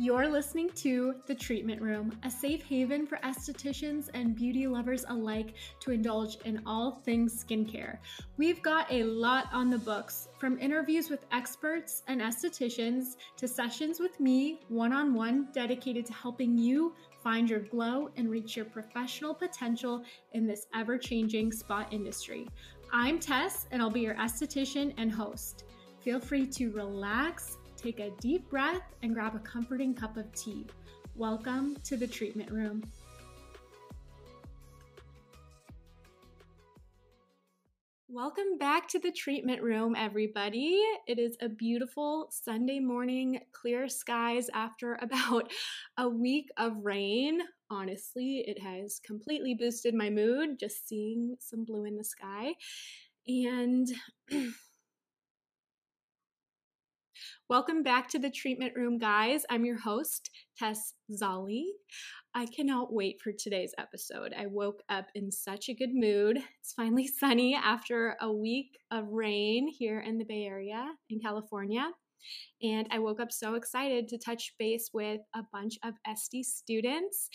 You're listening to The Treatment Room, a safe haven for estheticians and beauty lovers alike to indulge in all things skincare. We've got a lot on the books, from interviews with experts and estheticians to sessions with me one on one dedicated to helping you find your glow and reach your professional potential in this ever changing spa industry. I'm Tess, and I'll be your esthetician and host. Feel free to relax take a deep breath and grab a comforting cup of tea. Welcome to the treatment room. Welcome back to the treatment room, everybody. It is a beautiful Sunday morning, clear skies after about a week of rain. Honestly, it has completely boosted my mood just seeing some blue in the sky. And Welcome back to the treatment room, guys. I'm your host, Tess Zali. I cannot wait for today's episode. I woke up in such a good mood. It's finally sunny after a week of rain here in the Bay Area in California. And I woke up so excited to touch base with a bunch of Esty students.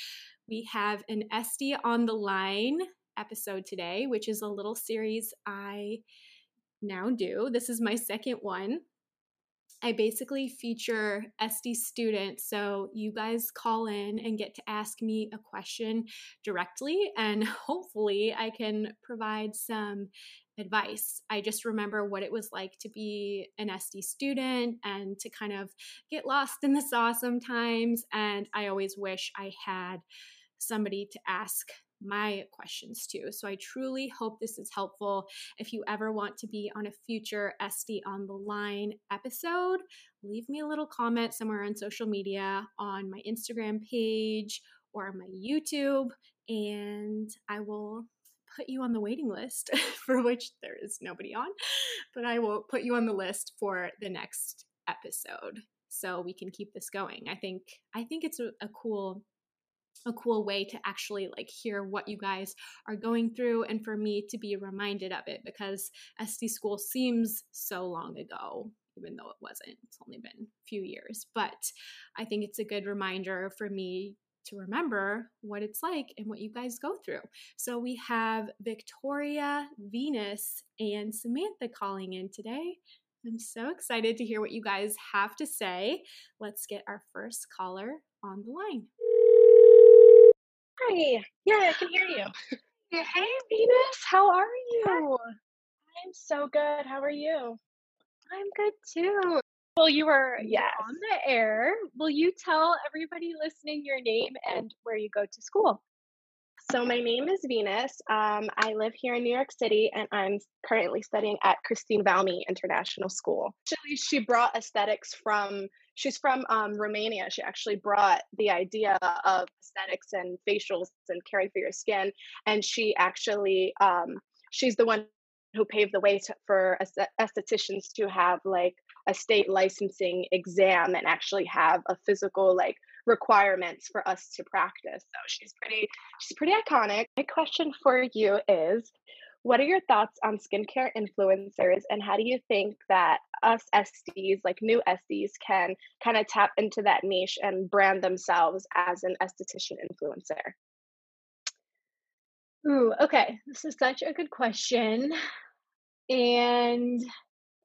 We have an Esty on the line episode today, which is a little series I now do. This is my second one. I basically feature Esty students. So you guys call in and get to ask me a question directly, and hopefully, I can provide some advice. I just remember what it was like to be an Esty student and to kind of get lost in the sauce sometimes. And I always wish I had somebody to ask my questions too. So I truly hope this is helpful. If you ever want to be on a future Esty on the Line episode, leave me a little comment somewhere on social media on my Instagram page or my YouTube, and I will put you on the waiting list for which there is nobody on, but I will put you on the list for the next episode so we can keep this going. I think I think it's a, a cool a cool way to actually like hear what you guys are going through and for me to be reminded of it because Esty school seems so long ago even though it wasn't it's only been a few years but i think it's a good reminder for me to remember what it's like and what you guys go through. So we have Victoria, Venus, and Samantha calling in today. I'm so excited to hear what you guys have to say. Let's get our first caller on the line. Hi. Yeah, I can hear you. Hey, Venus. How are you? I'm so good. How are you? I'm good too. Well, you are yes. on the air. Will you tell everybody listening your name and where you go to school? So, my name is Venus. Um, I live here in New York City and I'm currently studying at Christine Valmy International School. Actually, she brought aesthetics from she's from um, Romania. She actually brought the idea of aesthetics and facials and caring for your skin, and she actually um, she's the one who paved the way to, for estheticians to have like a state licensing exam and actually have a physical like requirements for us to practice. So she's pretty she's pretty iconic. My question for you is what are your thoughts on skincare influencers and how do you think that us Esties, like new Esties, can kind of tap into that niche and brand themselves as an esthetician influencer? Ooh, okay. This is such a good question. And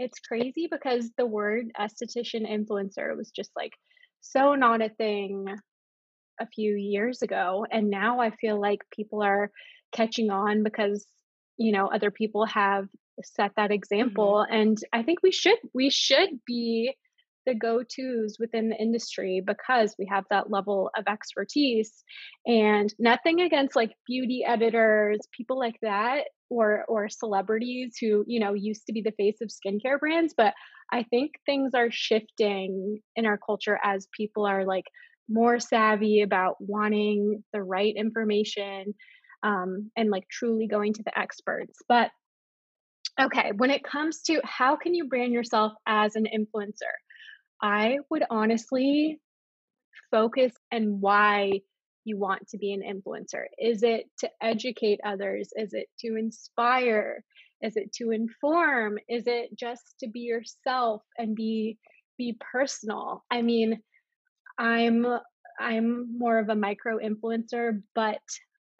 it's crazy because the word esthetician influencer was just like so not a thing a few years ago. And now I feel like people are catching on because you know other people have set that example mm-hmm. and i think we should we should be the go-to's within the industry because we have that level of expertise and nothing against like beauty editors people like that or or celebrities who you know used to be the face of skincare brands but i think things are shifting in our culture as people are like more savvy about wanting the right information um, and like truly going to the experts but okay when it comes to how can you brand yourself as an influencer i would honestly focus and why you want to be an influencer? Is it to educate others? Is it to inspire? Is it to inform? Is it just to be yourself and be be personal? I mean, I'm I'm more of a micro influencer, but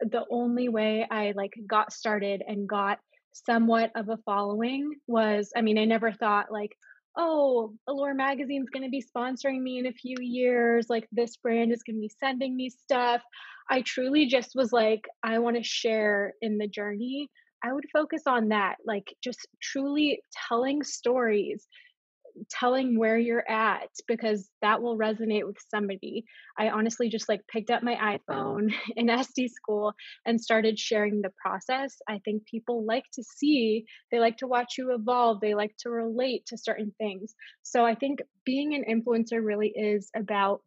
the only way I like got started and got somewhat of a following was I mean, I never thought like, oh, Allure Magazine's going to be sponsoring me in a few years. Like, this brand is going to be sending me stuff. I truly just was like, I want to share in the journey. I would focus on that, like, just truly telling stories, telling where you're at because that will resonate with somebody. I honestly just like picked up my iPhone in Esty school and started sharing the process. I think people like to see, they like to watch you evolve, they like to relate to certain things. So I think being an influencer really is about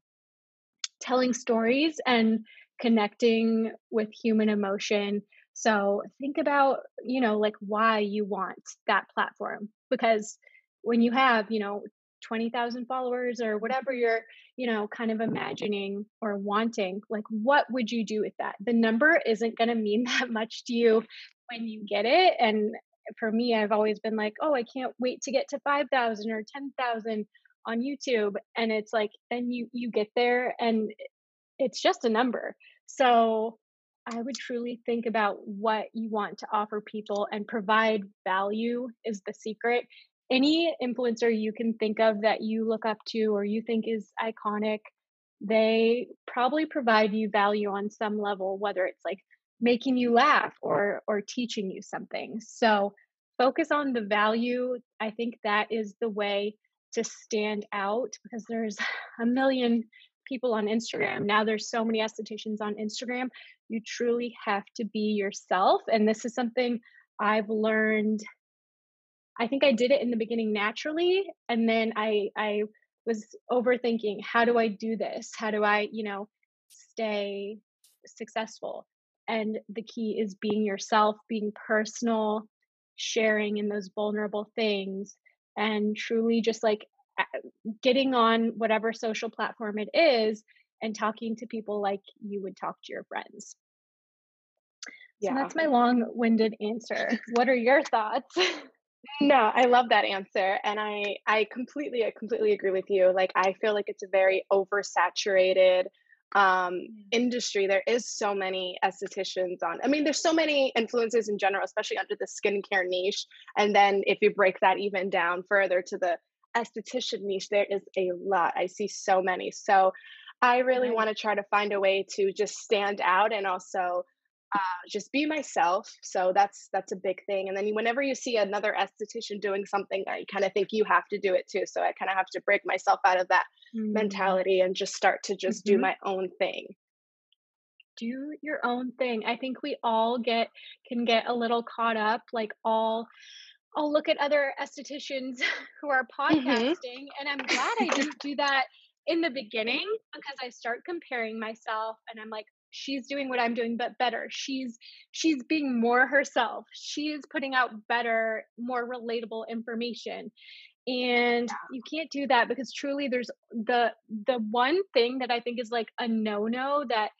telling stories and connecting with human emotion. So think about, you know, like why you want that platform because when you have you know 20,000 followers or whatever you're you know kind of imagining or wanting like what would you do with that? The number isn't going to mean that much to you when you get it and for me I've always been like oh I can't wait to get to 5,000 or 10,000 on YouTube and it's like then you you get there and it's just a number. So I would truly think about what you want to offer people and provide value is the secret any influencer you can think of that you look up to or you think is iconic, they probably provide you value on some level, whether it's like making you laugh or or teaching you something. So focus on the value. I think that is the way to stand out because there's a million people on Instagram. Now there's so many estheticians on Instagram. You truly have to be yourself. And this is something I've learned I think I did it in the beginning naturally, and then I I was overthinking how do I do this? How do I, you know, stay successful? And the key is being yourself, being personal, sharing in those vulnerable things, and truly just like getting on whatever social platform it is and talking to people like you would talk to your friends. Yeah. So that's my long winded answer. what are your thoughts? No, I love that answer. And I I completely I completely agree with you. Like I feel like it's a very oversaturated um industry. There is so many estheticians on. I mean, there's so many influences in general, especially under the skincare niche. And then if you break that even down further to the esthetician niche, there is a lot. I see so many. So I really want to try to find a way to just stand out and also uh, just be myself. So that's that's a big thing. And then whenever you see another esthetician doing something, I kind of think you have to do it too. So I kind of have to break myself out of that mm-hmm. mentality and just start to just mm-hmm. do my own thing. Do your own thing. I think we all get can get a little caught up, like all I'll look at other estheticians who are mm-hmm. podcasting, mm-hmm. and I'm glad I didn't do that in the beginning because I start comparing myself and I'm like, she's doing what i'm doing but better. She's she's being more herself. She's putting out better more relatable information. And you can't do that because truly there's the the one thing that i think is like a no no that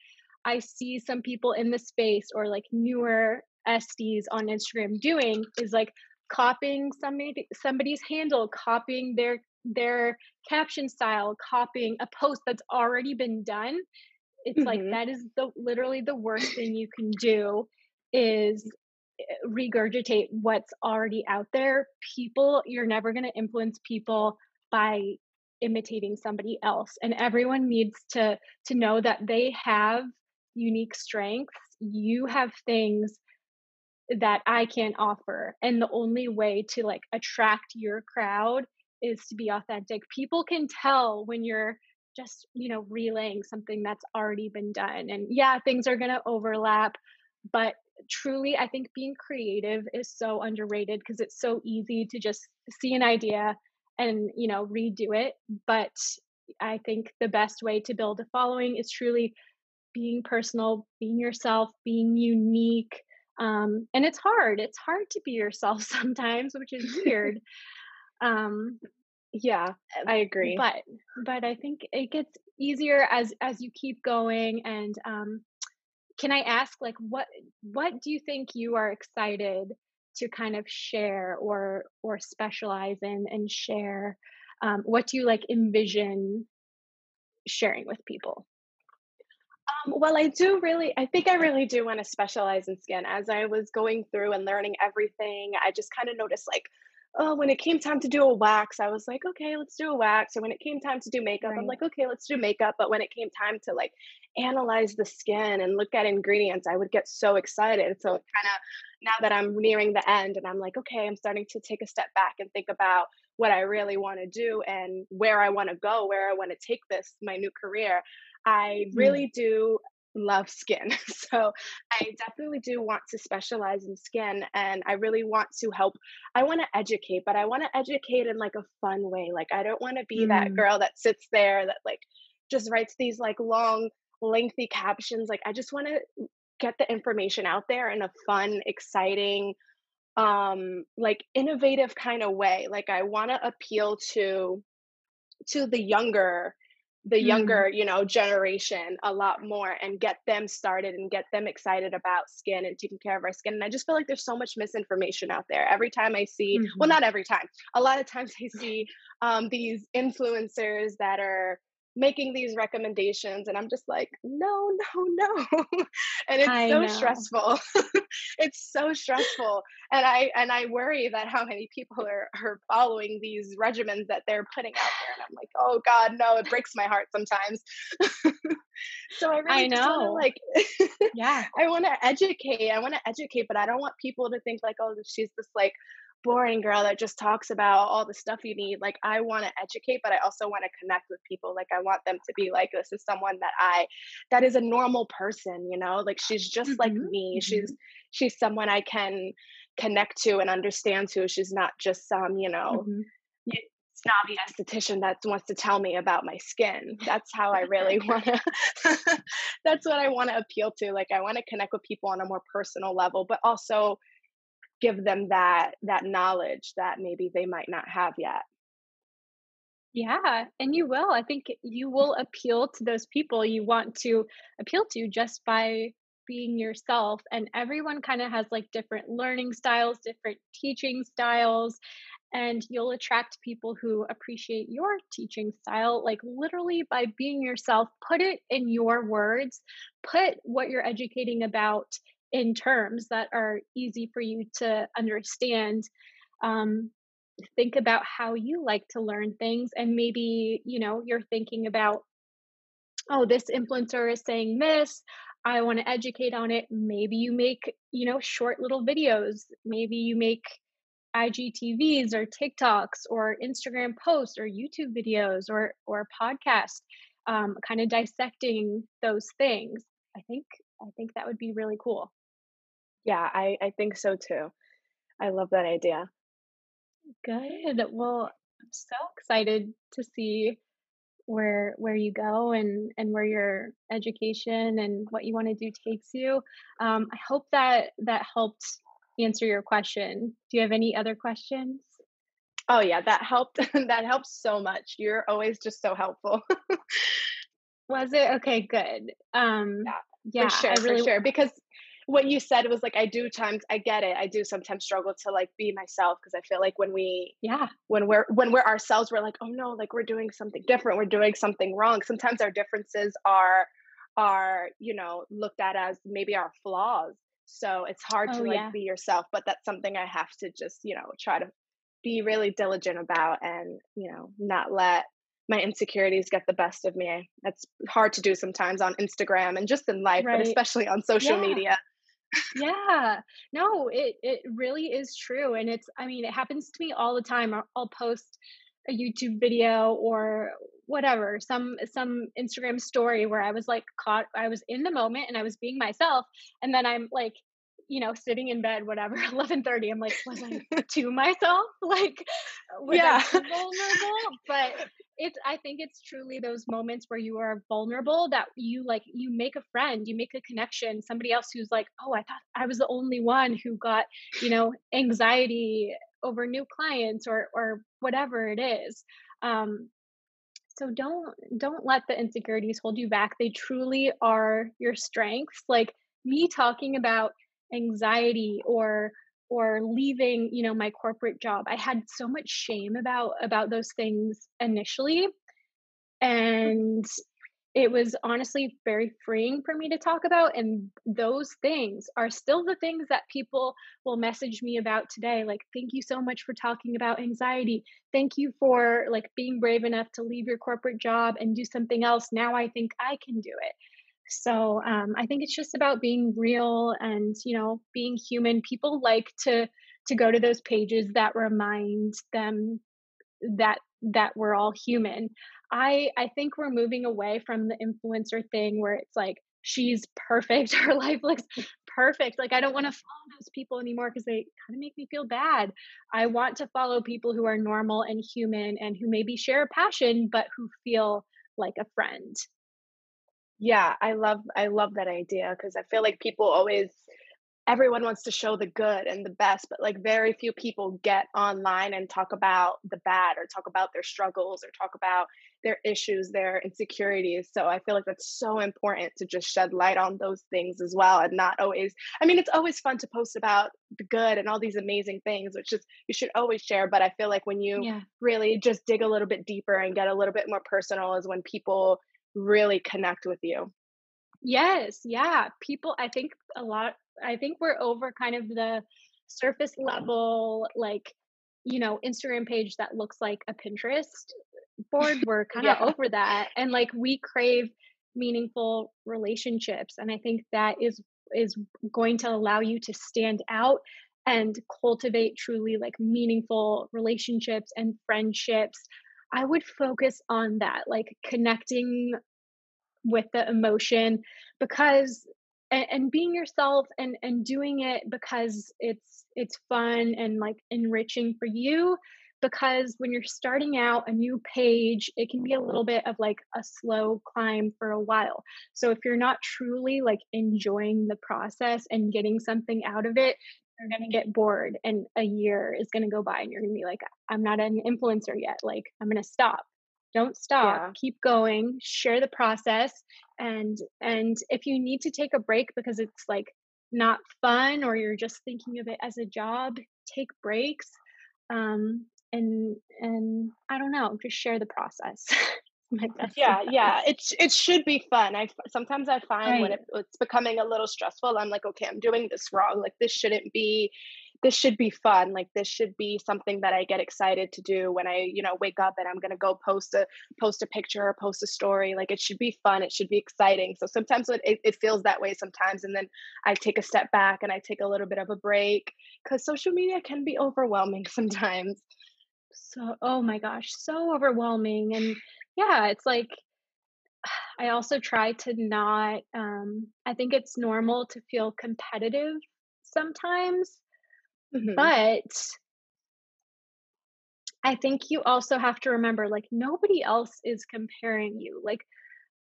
i see some people in the space or like newer Esties on instagram doing is like copying somebody somebody's handle copying their their caption style copying a post that's already been done it's mm-hmm. like that is the literally the worst thing you can do is eh, regurgitate what's already out there. People you're never going to influence people by imitating somebody else and everyone needs to to know that they have unique strengths. You have things that I can't offer and the only way to like attract your crowd is to be authentic. People can tell when you're just you know relaying something that's already been done and yeah things are going to overlap but truly, I think being creative is so underrated because it's so easy to just see an idea and, you know, redo it. But I think the best way to build a following is truly being personal, being yourself, being unique. Um, and it's hard. It's hard to be yourself sometimes, which is weird. um, yeah, I agree. But but I think it gets easier as as you keep going. And um, can I ask, like, what what do you think you are excited to kind of share or or specialize in and share? Um, what do you like envision sharing with people? Um, well, I do really, I think I really do want to specialize in skin. As I was going through and learning everything, I just kind of noticed like, oh, when it came time to do a wax, I was like, okay, let's do a wax. Or when it came time to do makeup, right. I'm like, okay, let's do makeup. But when it came time to like analyze the skin and look at ingredients, I would get so excited. So kind of now that I'm nearing the end and I'm like, okay, I'm starting to take a step back and think about what I really want to do and where I want to go, where I want to take this, my new career. I mm. really do love skin. So I definitely do want to specialize in skin and I really want to help. I want to educate, but I want to educate in like a fun way. Like I don't want to be mm. that girl that sits there that like just writes these like long lengthy captions. Like I just want to get the information out there in a fun, exciting, um like innovative kind of way. Like I want to appeal to to the younger the mm-hmm. younger you know generation a lot more and get them started and get them excited about skin and taking care of our skin and i just feel like there's so much misinformation out there every time i see mm-hmm. well not every time a lot of times i see um, these influencers that are making these recommendations and i'm just like no no no. And it's I so know. stressful. It's so stressful. And i and i worry that how many people are are following these regimens that they're putting out there and i'm like oh god no it breaks my heart sometimes. So i really I know. like yeah. I want to educate i want to educate but i don't want people to think like oh she's this like boring girl that just talks about all the stuff you need. Like I want to educate, but I also want to connect with people. Like I want them to be like, this is someone that I that is a normal person, you know? Like she's just mm-hmm. like me. Mm-hmm. She's she's someone I can connect to and understand to. She's not just some, you know, mm-hmm. snobby esthetician that wants to tell me about my skin. That's how I really want to that's what I want to appeal to. Like I want to connect with people on a more personal level, but also give them that that knowledge that maybe they might not have yet. Yeah and you will i think you will appeal to those people you want to appeal to just by being yourself and everyone kind of has like different learning styles different teaching styles and you'll attract people who appreciate your teaching style like literally by being yourself put it in your words put what you're educating about in terms that are easy for you to understand um, think about how you like to learn things and maybe you know you're thinking about oh this influencer is saying this i want to educate on it. Maybe you make you know short little videos. Maybe you make igtvs or tiktoks or instagram posts or youtube videos or or podcast um, kind of dissecting those things. I think i think that would be really cool yeah, I, I think so too. I love that idea. Good. Well, I'm so excited to see where where you go and and where your education and what you want to do takes you. Um, I hope that that helped answer your question. Do you have any other questions? Oh yeah, that helped. that helps so much. You're always just so helpful. Was it okay? Good. Um, yeah, yeah, for sure, I really, for sure. Because what you said was like I do times I get it. I do sometimes struggle to like be myself because I feel like when we yeah when we're when we're ourselves we're like oh no like we're doing something different we're doing something wrong. Sometimes our differences are are you know looked at as maybe our flaws. So it's hard oh, to like yeah. be yourself, but that's something I have to just you know try to be really diligent about and you know not let my insecurities get the best of me. That's hard to do sometimes on Instagram and just in life, right. but especially on social yeah. media yeah. No it it really is true and it's i mean it happens to me all the time i'll, I'll post a youtube video or whatever some some instagram story where i was like caught i was in the moment and i was being myself and then i'm like you know sitting in bed whatever 11:30 I'm like was I to myself? Like was yeah. I vulnerable? But it's I think it's truly those moments where you are vulnerable that you like you make a friend you make a connection somebody else who's like oh I thought I was the only one who got you know anxiety over new clients or or whatever it is. Um so don't don't let the insecurities hold you back. They truly are your strengths. Like me talking about anxiety or or leaving you know my corporate job. I had so much shame about about those things initially mm-hmm. and it was honestly very freeing for me to talk about and those things are still the things that people will message me about today like thank you so much for talking about anxiety. Thank you for like being brave enough to leave your corporate job and do something else. Now i think i can do it so um, I think it's just about being real and you know being human. People like to to go to those pages that remind them that that we're all human. I I think we're moving away from the influencer thing where it's like she's perfect, her life looks perfect. Like I don't want to follow those people anymore because they kind of make me feel bad. I want to follow people who are normal and human and who maybe share a passion but who feel like a friend yeah i love i love that idea because i feel like people always everyone wants to show the good and the best but like very few people get online and talk about the bad or talk about their struggles or talk about their issues their insecurities so i feel like that's so important to just shed light on those things as well and not always i mean it's always fun to post about the good and all these amazing things which is you should always share but i feel like when you yeah. really just dig a little bit deeper and get a little bit more personal is when people really connect with you. Yes, yeah. People, I think a lot, I think we're over kind of the surface level, like, you know, Instagram page that looks like a Pinterest board. We're kind of yeah. over that. And like, we crave meaningful relationships. And I think that is, is going to allow you to stand out and cultivate truly like meaningful relationships and friendships I would focus on that, like connecting with the emotion because and, and, being yourself and and doing it because it's it's fun and like enriching for you because when you're starting out a new page it can be a little bit of like a slow climb for a while. So if you're not truly like enjoying the process and getting something out of it you're going to get bored and a year is going to go by and you're going to be like i'm not an influencer yet like i'm going to stop don't stop yeah. keep going share the process and and if you need to take a break because it's like not fun or you're just thinking of it as a job take breaks um and and i don't know just share the process yeah yeah it, it should be fun i sometimes i find right. when it, it's becoming a little stressful i'm like okay i'm doing this wrong like this shouldn't be this should be fun like this should be something that i get excited to do when i you know wake up and i'm going to go post a post a picture or post a story like it should be fun it should be exciting so sometimes it, it feels that way sometimes and then i take a step back and i take a little bit of a break because social media can be overwhelming sometimes so oh my gosh so overwhelming and yeah, it's like I also try to not um I think it's normal to feel competitive sometimes, mm-hmm. but I think you also have to remember like nobody else is comparing you. Like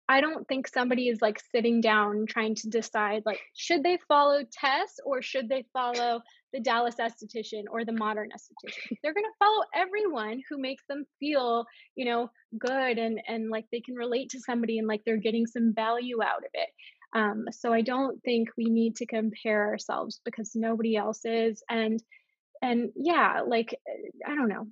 I don't think somebody is like sitting down trying to decide like should they follow Tess or should they follow the Dallas esthetician or the modern esthetician. They're going to follow everyone who makes them feel, you know, good and and like they can relate to somebody and like they're getting some value out of it. Um, so I don't think we need to compare ourselves because nobody else is. And and yeah, like I don't know,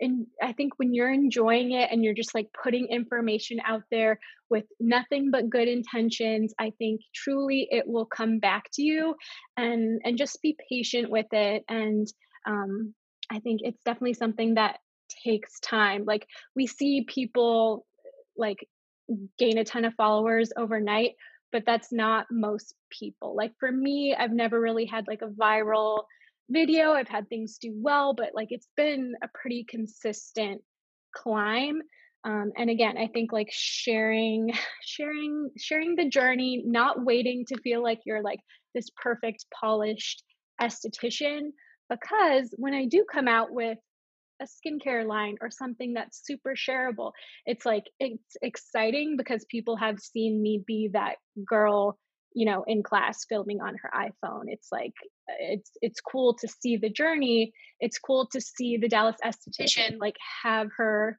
and I think when you're enjoying it and you're just like putting information out there with nothing but good intentions, I think truly it will come back to you and and just be patient with it. And um, I think it's definitely something that takes time. Like we see people like gain a ton of followers overnight, but that's not most people. Like for me, I've never really had like a viral video. I've had things do well, but like it's been a pretty consistent climb. Um, and again, I think like sharing, sharing, sharing the journey, not waiting to feel like you're like this perfect, polished esthetician. Because when I do come out with a skincare line or something that's super shareable, it's like it's exciting because people have seen me be that girl you know in class filming on her iphone it's like it's it's cool to see the journey it's cool to see the dallas esthetician like have her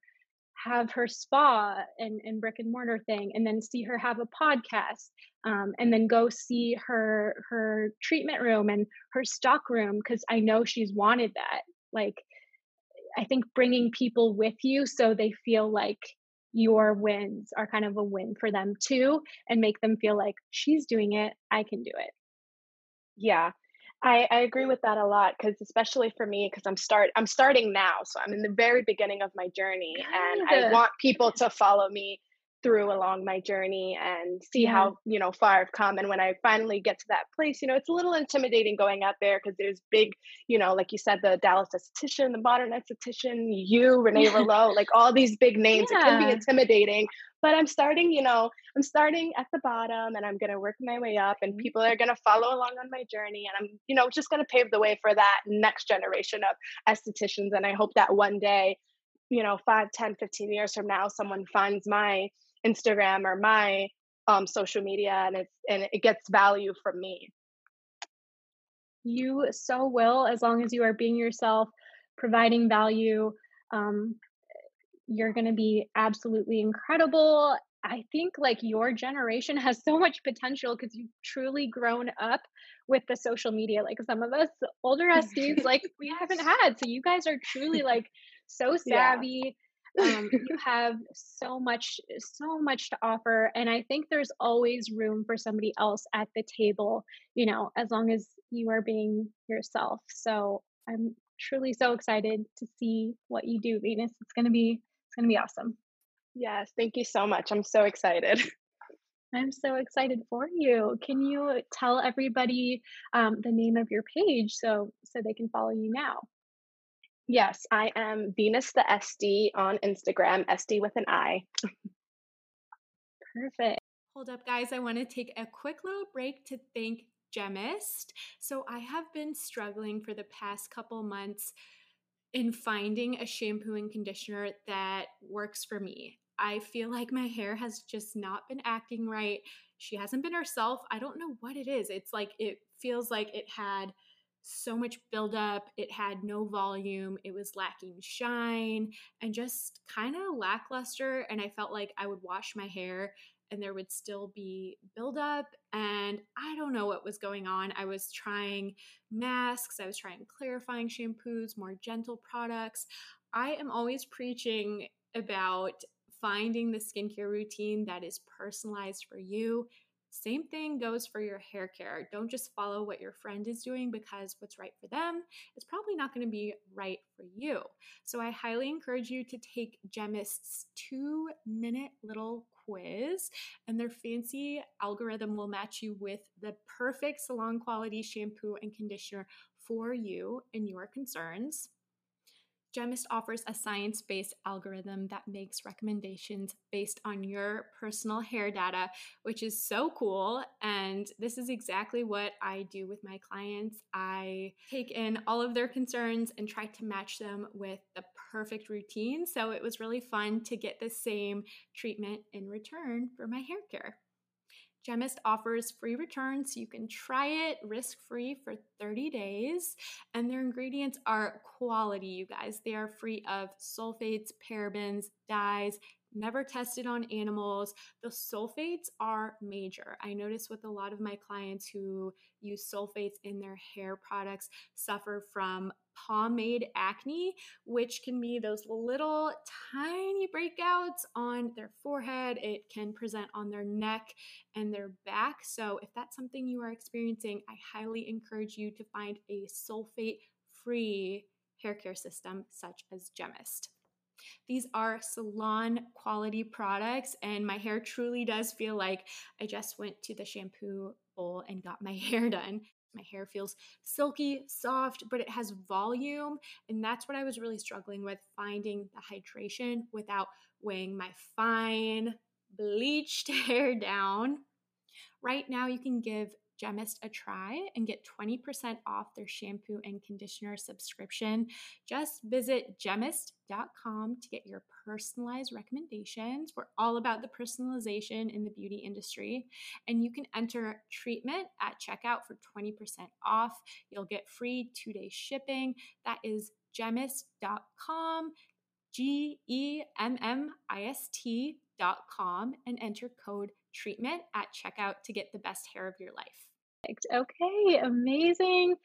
have her spa and, and brick and mortar thing and then see her have a podcast um, and then go see her her treatment room and her stock room because i know she's wanted that. Like i think bringing people with you so they feel like your wins are kind of a win for them too and make them feel like she's doing it i can do it. Yeah I, I agree with that a lot because especially for me because I'm start I'm starting now so I'm in the very beginning of my journey and I want people to follow me through along my journey and see yeah. how you know far I've come and when I finally get to that place you know it's a little intimidating going out there because there's big you know like you said the Dallas esthetician the modern esthetician you Renee Rouleau like all these big names yeah. it can be intimidating but I'm starting you know I'm starting at the bottom and I'm going to work my way up and mm-hmm. people are going to follow along on my journey and I'm you know just going to pave the way for that next generation of estheticians and I hope that one day you know 5 10 15 years from now someone finds my Instagram or my um, social media and it's and it gets value from me. You so will as long as you are being yourself, providing value. Um, you're going to be absolutely incredible. I think like your generation has so much potential because you've truly grown up with the social media. Like some of us older Esties, like we haven't had. So you guys are truly like so savvy. Yeah um, you have so much so much to offer and i think there's always room for somebody else at the table you know as long as you are being yourself. So i'm truly so excited to see what you do venus. It's going to be it's going to be awesome. Yes thank you so much. I'm so excited. I'm so excited for you. Can you tell everybody um, the name of your page so so they can follow you now? Yes, I am Venus the SD on Instagram, SD with an I. Perfect. Hold up, guys. I want to take a quick little break to thank Gemist. So, I have been struggling for the past couple months in finding a shampoo and conditioner that works for me. I feel like my hair has just not been acting right. She hasn't been herself. I don't know what it is. It's like it feels like it had so much buildup. It had no volume. It was lacking shine and just kind of lackluster. And I felt like I would wash my hair and there would still be buildup. And I don't know what was going on. I was trying masks, I was trying clarifying shampoos, more gentle products. I am always preaching about finding the skincare routine that is personalized for you same thing goes for your hair care. Don't just follow what your friend is doing because what's right for them is probably not going to be right for you. So I highly encourage you to take Gemist's two minute little quiz, and their fancy algorithm will match you with the perfect salon quality shampoo and conditioner for you and your concerns. Gemist offers a science based algorithm that makes recommendations based on your personal hair data, which is so cool. And this is exactly what I do with my clients. I take in all of their concerns and try to match them with the perfect routine. So it was really fun to get the same treatment in return for my hair care. Gemist offers free returns. So you can try it risk free for 30 days. And their ingredients are quality, you guys. They are free of sulfates, parabens, dyes, never tested on animals. The sulfates are major. I notice with a lot of my clients who use sulfates in their hair products suffer from pomade acne, which can be those little tiny breakouts on their forehead. It can present on their neck and their back. So, if that's something you are experiencing, I highly encourage you to find a sulfate free hair care system such as Gemist. These are salon quality products, and my hair truly does feel like I just went to the shampoo bowl and got my hair done. my hair feels silky, soft, but it has volume. And that's what I was really struggling with finding the hydration without weighing my fine, bleached hair down. Right now, you can give Gemist a try and get 20% off their shampoo and conditioner subscription. Just visit gemist.com to get your personalized recommendations. We're all about the personalization in the beauty industry. And you can enter treatment at checkout for 20% off. You'll get free two day shipping. That is gemist.com, G E M M I S T.com, and enter code treatment at checkout to get the best hair of your life. Okay, amazing.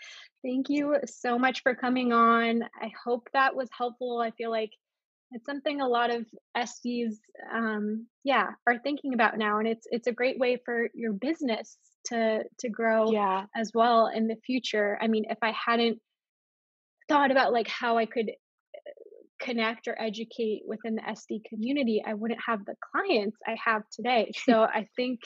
Thank you so much for coming on. I hope that was helpful. I feel like it's something a lot of Esties, um, yeah, are thinking about now, and it's it's a great way for your business to to grow yeah. as well in the future. I mean, if I hadn't thought about like how I could uh, connect or educate within the Esty community, I wouldn't have the clients I have today. So I think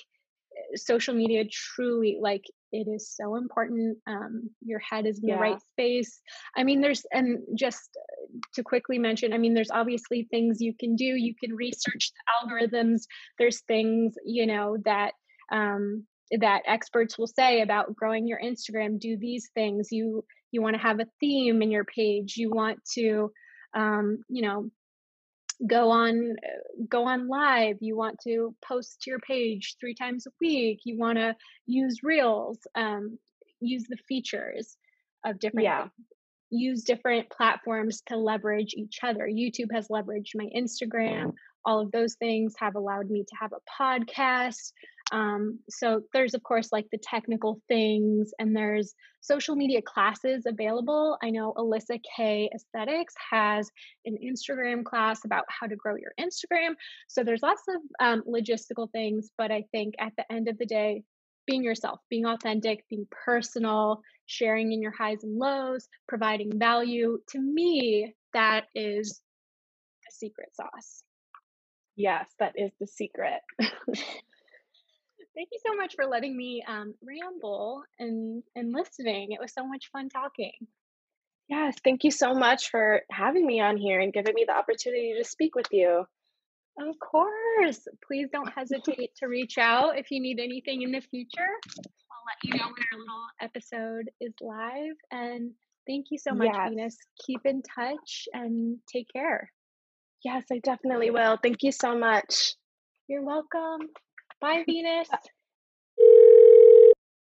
social media truly like it is so important um, your head is in Yeah. the right space i mean there's and just to quickly mention i mean there's obviously things you can do you can research the algorithms there's things you know that um, that experts will say about growing your instagram do these things you you want to have a theme in your page you want to um, you know go on uh, go on live you want to post to your page three times a week you want to use reels um, use the features of different Yeah. use different platforms to leverage each other. Youtube has leveraged my instagram all of those things have allowed me to have a podcast um, so there's of course like the technical things and there's social media classes available i know alyssa k aesthetics has an Instagram class about how to grow your Instagram. So there's lots of um, logistical things, but I think at the end of the day, being yourself, being authentic, being personal, sharing in your highs and lows, providing value, to me, that is a secret sauce. Yes, that is the secret. Thank you so much for letting me um, ramble and, and listening. It was so much fun talking. yes, thank you so much for having me on here and giving me the opportunity to speak with you. Of course. Please don't hesitate to reach out if you need anything in the future. I'll let you know when our little episode is live. And thank you so much, Yes. Venus. Keep in touch and take care. Yes, I definitely will. Thank you so much. You're welcome. Bye, Venus.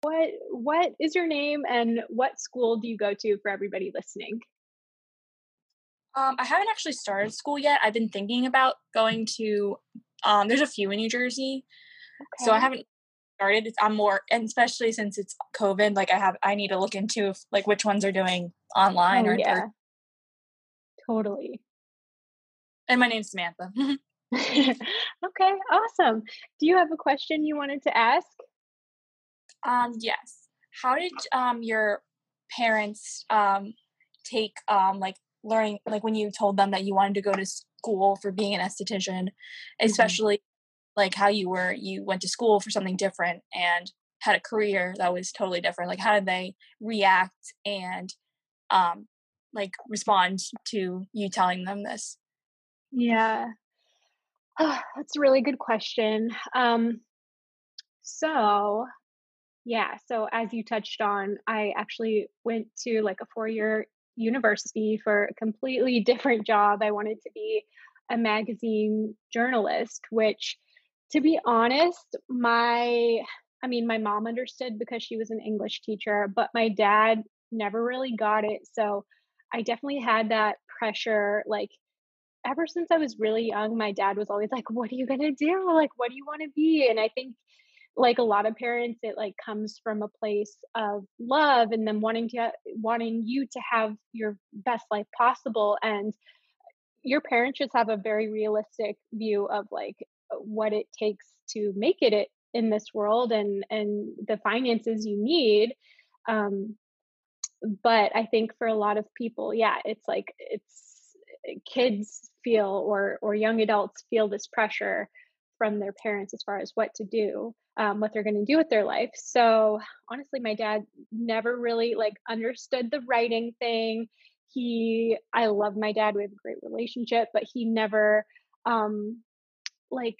What what is your name and what school do you go to for everybody listening? Um, I haven't actually started school yet. I've been thinking about going to. Um, there's a few in New Jersey, so I haven't started. It's, I'm more, and especially since it's COVID, like I have, I need to look into if, like which ones are doing online Oh, or yeah. Totally. And my name's Samantha. okay, awesome. Do you have a question you wanted to ask? um, yes. How did um your parents um take um like learning like when you told them that you wanted to go to school for being an esthetician, especially like how you were you went to school for something different and had a career that was totally different. Like how did they react and um like respond to you telling them this? Yeah. That's a really good question. Um, so, yeah, so as you touched on, I actually went to like a four year university for a completely different job. I wanted to be a magazine journalist, which, to be honest, my I mean, my mom understood because she was an English teacher, but my dad never really got it. So I definitely had that pressure like ever since I was really young, my dad was always like, What are you gonna do? Like, what do you wanna be? And I think like a lot of parents, it like comes from a place of love and them wanting to wanting you to have your best life possible. And your parents just have a very realistic view of like what it takes to make it it in this world and and the finances you need. Um but I think for a lot of people, yeah, it's like it's kids feel or or young adults feel this pressure from their parents as far as what to do, um, what they're going to do with their life. So honestly, my dad never really like understood the writing thing. He, I love my dad. We have a great relationship, but he never, um, like,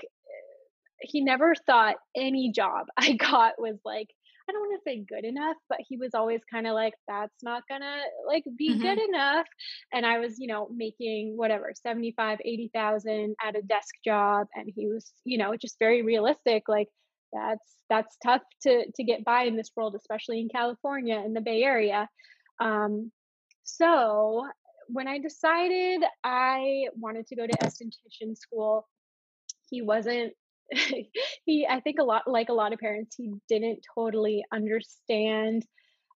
he never thought any job I got was like I don't want to say good enough, but he was always kind of like, that's not gonna like be mm-hmm. good enough. And I was, you know, making whatever, 75, 80,000 at a desk job. And he was, you know, just very realistic. Like that's, that's tough to, to get by in this world, especially in California in the Bay Area. Um, so when I decided I wanted to go to esthetician school, he wasn't he i think a lot like a lot of parents he didn't totally understand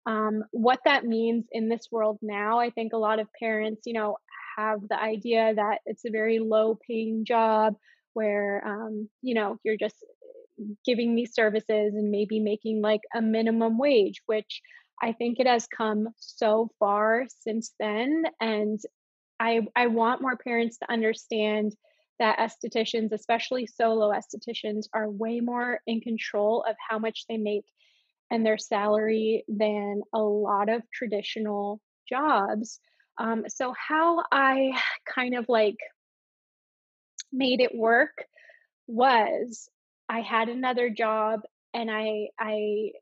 um, what that means in this world now. I think a lot of parents you know have the idea that it's a very low paying job where um, you know you're just giving these services and maybe making like a minimum wage which i think it has come so far since then. And i i want more parents to understand that estheticians, especially solo estheticians, are way more in control of how much they make and their salary than a lot of traditional jobs. Um, so, how I kind of like made it work was I had another job and I I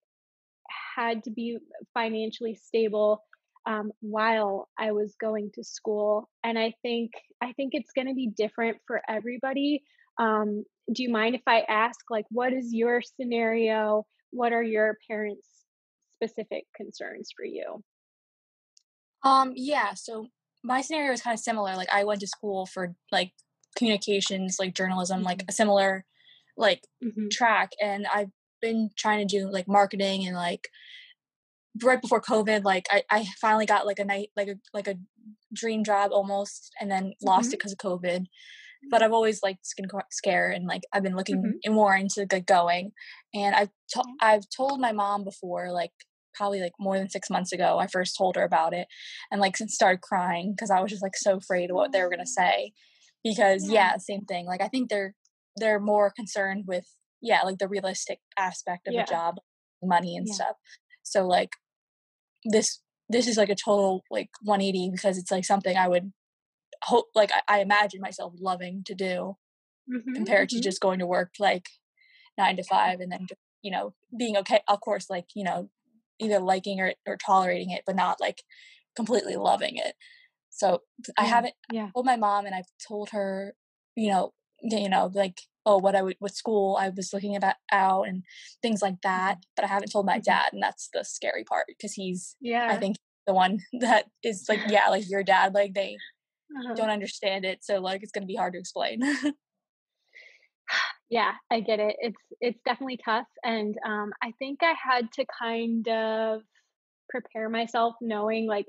had to be financially stable um, while I was going to school. And I think I think it's going to be different for everybody. Um, do you mind if I ask, like, what is your scenario? What are your parents' specific concerns for you? Um, yeah. So my scenario is kind of similar. Like, I went to school for like communications, like journalism, mm-hmm. like a similar like mm-hmm. track, and I've been trying to do like marketing and like right before COVID, like I, I finally got like a night like a like a dream job almost, and then lost mm-hmm. it because of COVID. But I've always liked skin scare, and like I've been looking mm-hmm. more into like going. And I've to- mm-hmm. I've told my mom before, like probably like more than six months ago. I first told her about it, and like started crying because I was just like so afraid of what they were gonna say. Because yeah, same thing. Like I think they're they're more concerned with yeah, like the realistic aspect of yeah. a job, money and yeah. stuff. So like this this is like a total like 180 because it's like something I would hope like I, I imagine myself loving to do mm-hmm, compared mm-hmm. to just going to work like nine to five and then you know being okay of course like you know either liking or, or tolerating it but not like completely loving it so yeah, i haven't yeah. told my mom and i've told her you know you know like oh what i would what school i was looking about out and things like that mm-hmm. but i haven't told my mm-hmm. dad and that's the scary part because he's yeah i think the one that is like yeah like your dad like they uh-huh. don't understand it so like it's to be hard to explain yeah i get it it's it's definitely tough and um i think i had to kind of prepare myself knowing like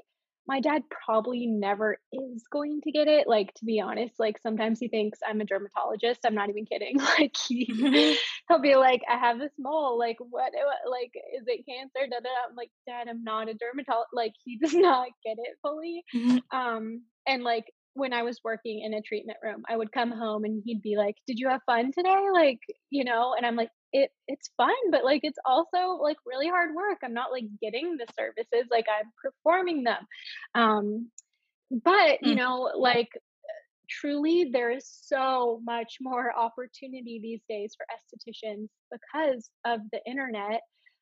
my dad probably never is going to get it. Like to be honest, like sometimes he thinks I'm a dermatologist. I'm not even kidding. Like he he'll be like, I have this mole. Like what? Like is it cancer? Da, da, I'm like, Dad, I'm not a dermatologist. Like he does not get it fully. Mm-hmm. Um, and like when I was working in a treatment room, I would come home and he'd be like, "Did you have fun today?" Like, you know, and I'm like, "It it's fun, but like it's also like really hard work. I'm not like getting the services, like I'm performing them." Um but, you mm. know, like truly there is so much more opportunity these days for estheticians because of the internet.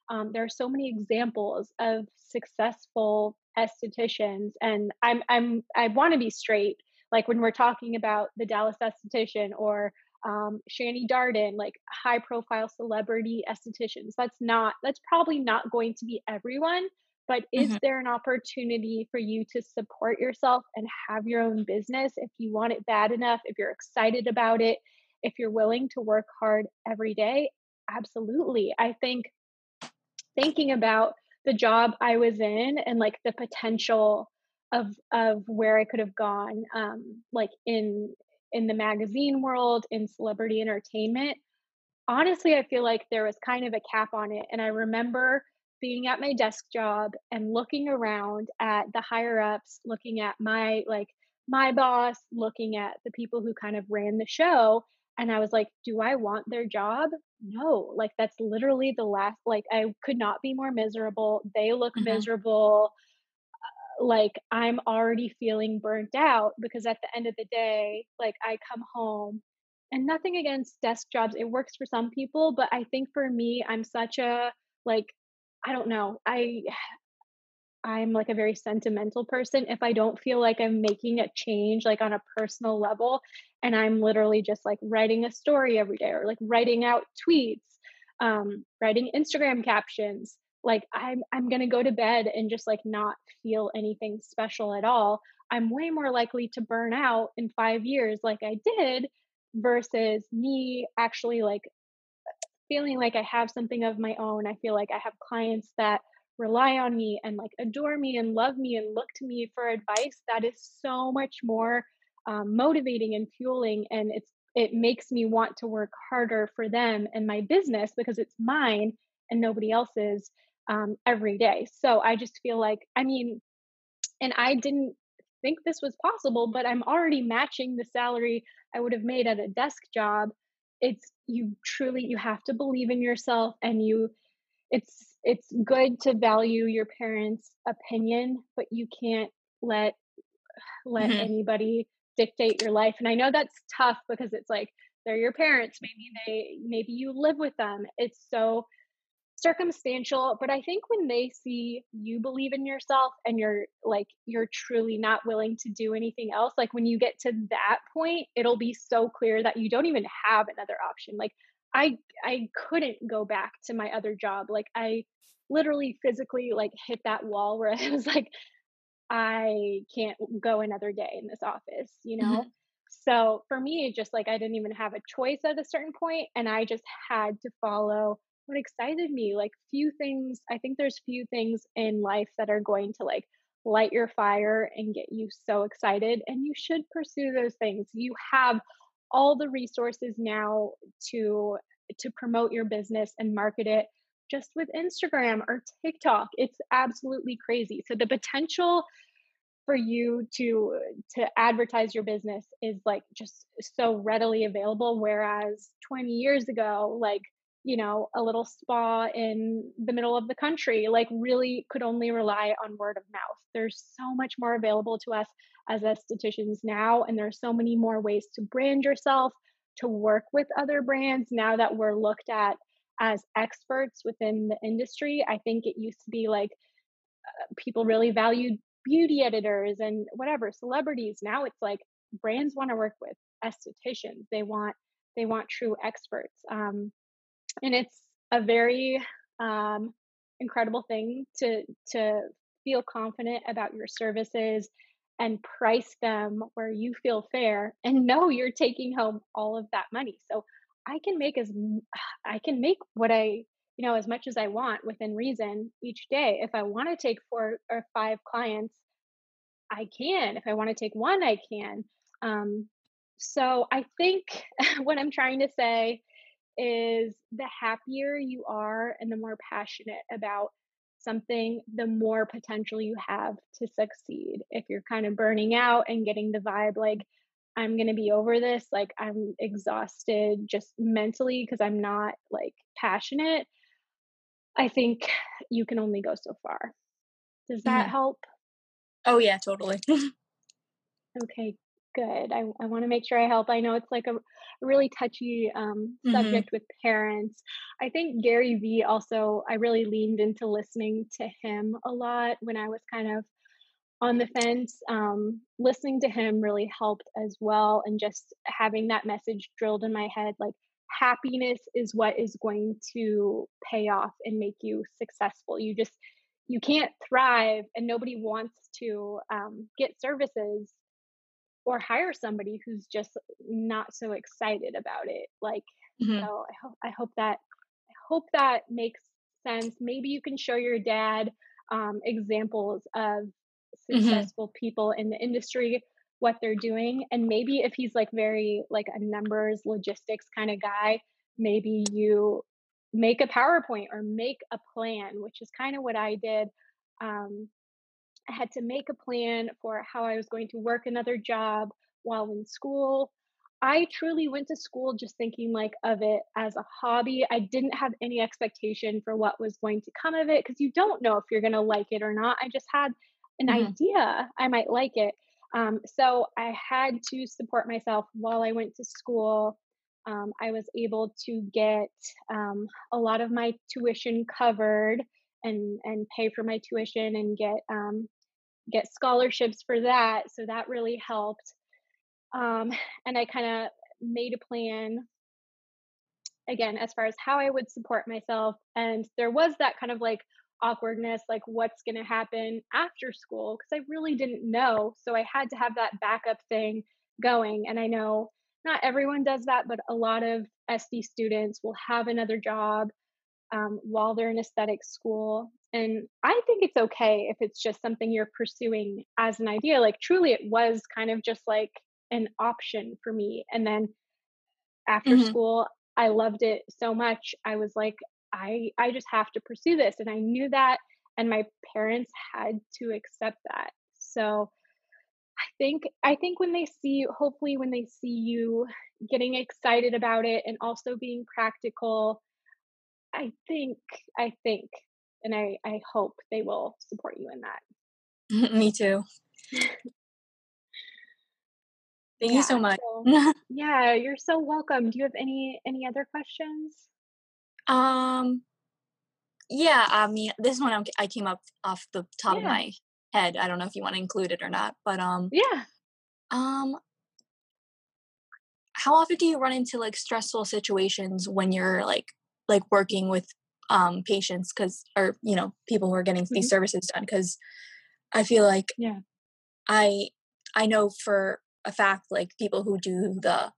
Um, there are so many examples of successful estheticians and i'm i'm i want to be straight like when we're talking about the Dallas esthetician or um, Shani Darden, like high profile celebrity estheticians. That's not, that's probably not going to be everyone, but is mm-hmm. there an opportunity for you to support yourself and have your own business if you want it bad enough, if you're excited about it, if you're willing to work hard every day? Absolutely. I think thinking about the job I was in and like the potential of of where I could have gone, um, like in in the magazine world, in celebrity entertainment. Honestly, I feel like there was kind of a cap on it, and I remember being at my desk job and looking around at the higher ups, looking at my like my boss, looking at the people who kind of ran the show, and I was like, do I want their job? No, like that's literally the last, like, I could not be more miserable. They look mm-hmm. miserable. Like, I'm already feeling burnt out because at the end of the day, like, I come home and nothing against desk jobs. It works for some people, but I think for me, I'm such a, like, I don't know. I I'm like a very sentimental person. If I don't feel like I'm making a change, like on a personal level, and I'm literally just like writing a story every day or like writing out tweets, um, writing Instagram captions, like I'm I'm gonna go to bed and just like not feel anything special at all. I'm way more likely to burn out in five years like I did versus me actually like feeling like I have something of my own. I feel like I have clients that rely on me and like adore me and love me and look to me for advice that is so much more um, motivating and fueling and it's it makes me want to work harder for them and my business because it's mine and nobody else's um, every day so i just feel like i mean and i didn't think this was possible but i'm already matching the salary i would have made at a desk job it's you truly you have to believe in yourself and you it's it's good to value your parents' opinion, but you can't let let mm-hmm. anybody dictate your life. And I know that's tough because it's like they're your parents. Maybe they maybe you live with them. It's so circumstantial, but I think when they see you believe in yourself and you're like you're truly not willing to do anything else, like when you get to that point, it'll be so clear that you don't even have another option. Like I I couldn't go back to my other job. Like I literally physically like hit that wall where I was like I can't go another day in this office, you know? Mm-hmm. So for me, just like I didn't even have a choice at a certain point, and I just had to follow what excited me. Like few things, I think there's few things in life that are going to like light your fire and get you so excited, and you should pursue those things. You have all the resources now to to promote your business and market it just with Instagram or TikTok. It's absolutely crazy. So the potential for you to to advertise your business is like just so readily available whereas 20 years ago like you know a little spa in the middle of the country like really could only rely on word of mouth. There's so much more available to us as estheticians now and there's so many more ways to brand yourself to work with other brands. Now that we're looked at as experts within the industry i think it used to be like uh, people really valued beauty editors and whatever celebrities. Now it's like brands want to work with estheticians. They want they want true experts. Um, and it's a very um, incredible thing to to feel confident about your services and price them where you feel fair and know you're taking home all of that money. So I can make as I can make what I you know as much as I want within reason each day. If I want to take four or five clients, I can. If I want to take one, I can. Um, so I think what I'm trying to say is the happier you are and the more passionate about something, the more potential you have to succeed. If you're kind of burning out and getting the vibe like, I'm going to be over this, like I'm exhausted just mentally because I'm not like passionate, I think you can only go so far. Does that mm-hmm. help? Oh, yeah, totally. okay, good. I, I want to make sure I help. I know it's like a, really touchy um, mm-hmm. subject with parents. I think Gary Vee also, I really leaned into listening to him a lot when I was kind of on the fence. Um, listening to him really helped as well. And just having that message drilled in my head like, happiness is what is going to pay off and make you successful. You just, you can't thrive and nobody wants to um, get services or hire somebody who's just not so excited about it like mm-hmm. so i hope i hope that i hope that makes sense maybe you can show your dad um, examples of mm-hmm. successful mm-hmm. people in the industry what they're doing and maybe if he's like very like a numbers logistics kind of guy maybe you make a powerpoint or make a plan which is kind of what i did um, I had to make a plan for how I was going to work another job while in school. I truly went to school just thinking like of it as a hobby. I didn't have any expectation for what was going to come of it because you don't know if you're going to like it or not. I just had an mm-hmm. idea I might like it. Um, so I had to support myself while I went to school. Um, I was able to get um, a lot of my tuition covered and and pay for my tuition and get um, get scholarships for that. So that really helped. Um, and I kind of made a plan again as far as how I would support myself. And there was that kind of like awkwardness, like what's going to happen after school, because I really didn't know. So I had to have that backup thing going. And I know not everyone does that, but a lot of Esty students will have another job um, while they're in aesthetic school. And I think it's okay if it's just something you're pursuing as an idea. Like, truly, it was kind of just like an option for me. And then after mm-hmm. school, I loved it so much. I was like, I I just have to pursue this, and I knew that, and my parents had to accept that. So I think I think when they see hopefully when they see you getting excited about it and also being practical, I think I think and I I hope they will support you in that. Me too. Thank yeah, you so much. So, yeah, you're so welcome. Do you have any any other questions? Um yeah, I mean this one I came up off the top yeah. of my head. I don't know if you want to include it or not, but um Yeah. Um how often do you run into like stressful situations when you're like like working with um patients cuz or you know people who are getting mm-hmm. these services done cuz I feel like yeah. I I know for a fact like people who do the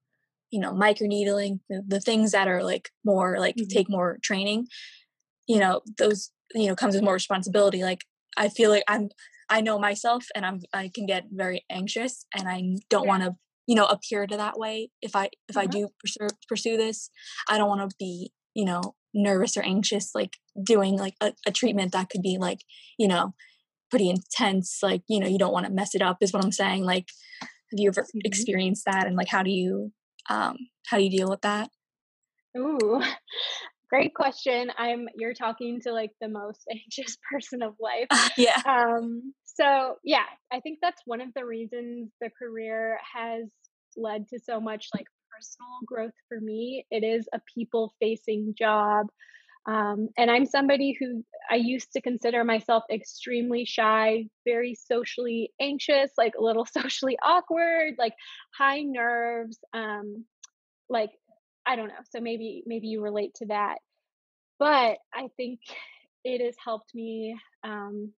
you know microneedling the, the things that are like more like mm-hmm. take more training you know those you know comes with more responsibility like i feel like i'm i know myself and i'm i can get very anxious and i don't yeah. want to you know appear to that way if i if mm-hmm. i do pursue, pursue this i don't want to be you know nervous or anxious like doing like a, a treatment that could be like you know pretty intense like you know you don't want to mess it up is what i'm saying like have you ever mm-hmm. experienced that and like how do you um how do you deal with that ooh great question i'm you're talking to like the most anxious person of life yeah um so yeah i think that's one of the reasons the career has led to so much like personal growth for me it is a people facing job um, and I'm somebody who I used to consider myself extremely shy, very socially anxious, like a little socially awkward, like high nerves. Um, like I don't know. So maybe maybe you relate to that. But I think it has helped me um,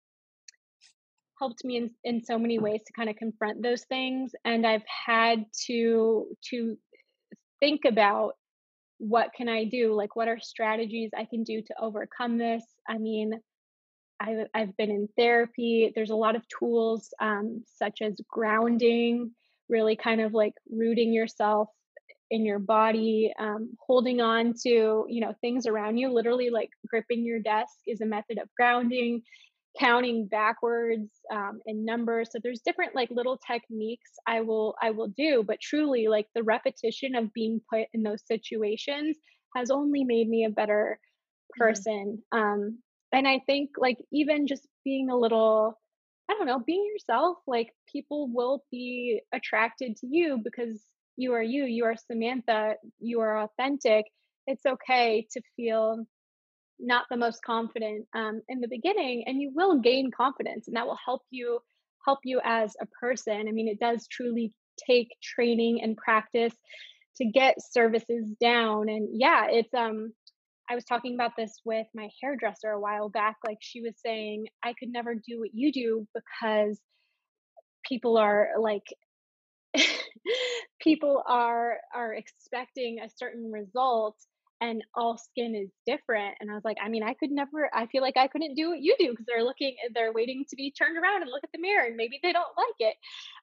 helped me in, in so many ways to kind of confront those things and i've had to to think about what can I do? Like, what are strategies I can do to overcome this? I mean, I've, I've been in therapy. There's a lot of tools um, such as grounding, really kind of like rooting yourself in your body, um, holding on to, you know, things around you, literally like gripping your desk is a method of grounding counting backwards um, in numbers so there's different like little techniques i will i will do but truly like the repetition of being put in those situations has only made me a better person mm-hmm. um and i think like even just being a little i don't know being yourself like people will be attracted to you because you are you you are samantha you are authentic it's okay to feel not the most confident um, in the beginning and you will gain confidence and that will help you help you as a person. I mean it does truly take training and practice to get services down and yeah it's um i was talking about this with my hairdresser a while back like she was saying i could never do what you do because people are like people are are expecting a certain result and all skin is different and i was like i mean i could never i feel like i couldn't do what you do because they're looking they're waiting to be turned around and look at the mirror and maybe they don't like it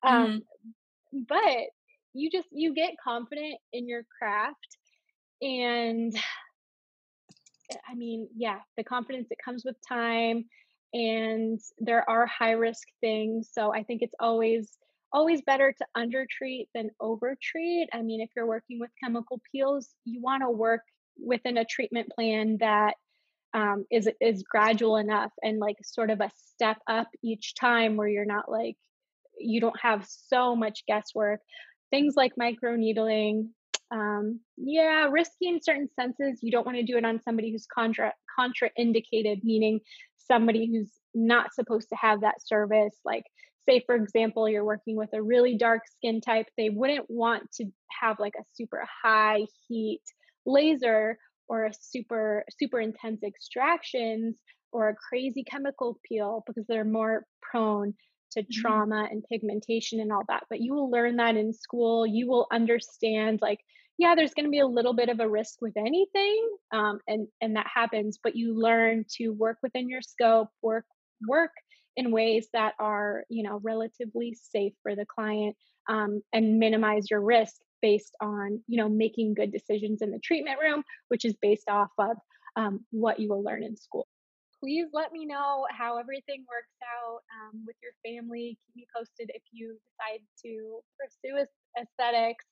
mm-hmm. um, but you just you get confident in your craft and i mean yeah the confidence that comes with time and there are high risk things so i think it's always always better to under treat than over treat. I mean, if you're working with chemical peels, you want to work within a treatment plan that um, is is gradual enough and like sort of a step up each time where you're not like you don't have so much guesswork. Things like microneedling, um, yeah, risky in certain senses. You don't want to do it on somebody who's contra contraindicated, meaning somebody who's not supposed to have that service. Like, say, for example, you're working with a really dark skin type, they wouldn't want to have like a super high heat laser or a super super intense extractions or a crazy chemical peel because they're more prone to mm-hmm. trauma and pigmentation and all that but you will learn that in school you will understand like yeah there's going to be a little bit of a risk with anything um, and and that happens but you learn to work within your scope work work in ways that are you know relatively safe for the client um, and minimize your risk based on you know making good decisions in the treatment room which is based off of um, what you will learn in school. Please let me know how everything works out um, with your family. Keep me posted if you decide to pursue aesthetics.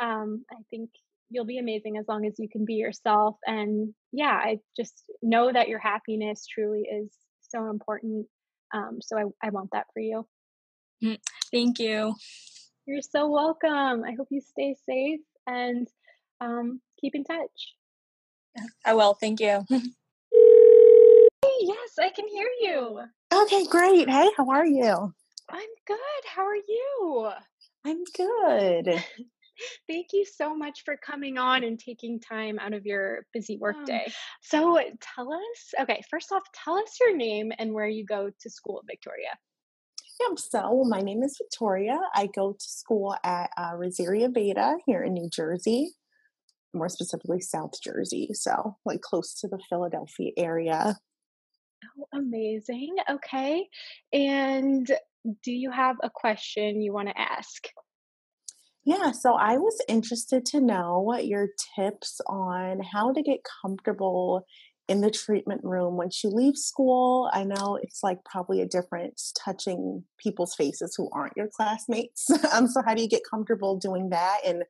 Um, i think you'll be amazing as long as you can be yourself. And yeah i just know that your happiness truly is so important um, so I, I want that for you. Mm, thank you you're so welcome. I hope you stay safe and um, keep in touch. I will. Thank you. yes, I can hear you. Okay, great. Hey, how are you? I'm good. How are you? I'm good. Thank you so much for coming on and taking time out of your busy workday. Um, so, tell us okay, first off, tell us your name and where you go to school, Victoria. Yep. So my name is Victoria. I go to school at uh, Rizzieri Aveda here in New Jersey, more specifically South Jersey. So like close to the Philadelphia area. Oh, amazing. Okay. And do you have a question you want to ask? Yeah, so I was interested to know what your tips on how to get comfortable in the treatment room once you leave school i know it's like probably a difference touching people's faces who aren't your classmates. Um, so how do you get comfortable doing that and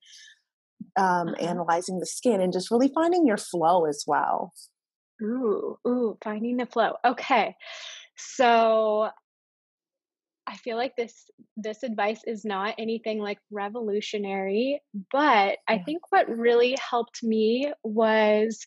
um, uh-huh. analyzing the skin and just really finding your flow as well? Ooh ooh finding the flow. Okay so I feel like this this advice is not anything like revolutionary, but I think what really helped me was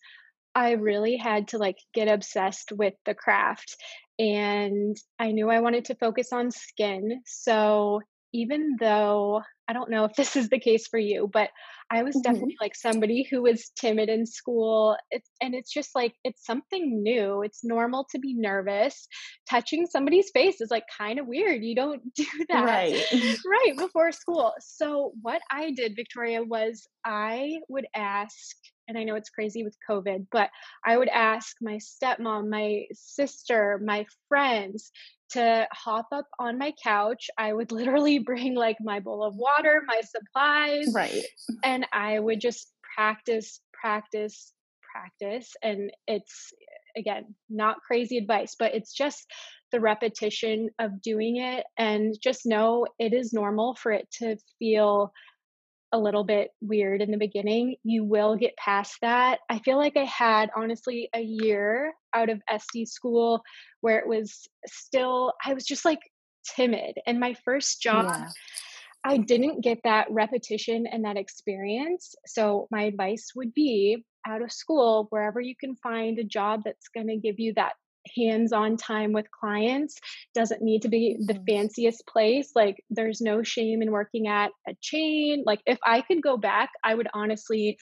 I really had to like get obsessed with the craft and I knew I wanted to focus on skin. So even though I don't know if this is the case for you, but I was mm-hmm. definitely like somebody who was timid in school. It's, and it's just like, it's something new. It's normal to be nervous. Touching somebody's face is like kind of weird. You don't do that right. right before school. So, what I did, Victoria, was I would ask and I know it's crazy with COVID, but I would ask my stepmom, my sister, my friends to hop up on my couch. I would literally bring like my bowl of water, my supplies. Right. And I would just practice, practice, practice. And it's, again, not crazy advice, but it's just the repetition of doing it. And just know it is normal for it to feel a little bit weird in the beginning. You will get past that. I feel like I had honestly a year out of Esty school where it was still, I was just like timid. And my first job, yeah. I didn't get that repetition and that experience. So, my advice would be out of school, wherever you can find a job that's going to give you that hands-on time with clients doesn't need to be the mm-hmm. fanciest place like there's no shame in working at a chain like if i could go back i would honestly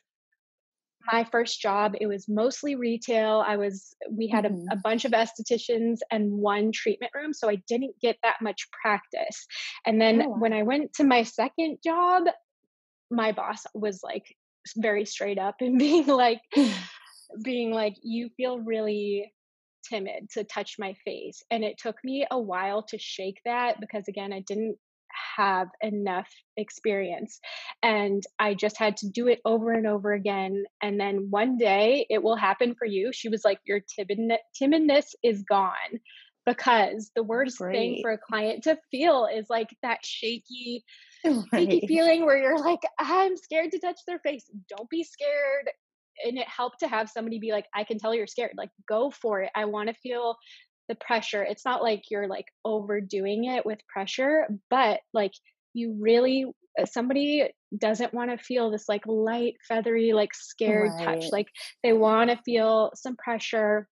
my first job it was mostly retail i was we had mm-hmm. a, a, bunch of estheticians and one treatment room so i didn't get that much practice and then oh. when i went to my second job my boss was like very straight up and being like being like you feel really timid to touch my face. And it took me a while to shake that because, again, I didn't have enough experience. And I just had to do it over and over again. And then one day it will happen for you. She was like, Your timidness is gone because the worst Great. thing for a client to feel is like that shaky right. feeling where you're like i'm scared to touch their face don't be scared and it helped to have somebody be like i can tell you're scared like go for it. I want to feel the pressure. It's not like you're like overdoing it with pressure but like you really uh, somebody doesn't want to feel this like light feathery like scared right. touch like they want to feel some pressure.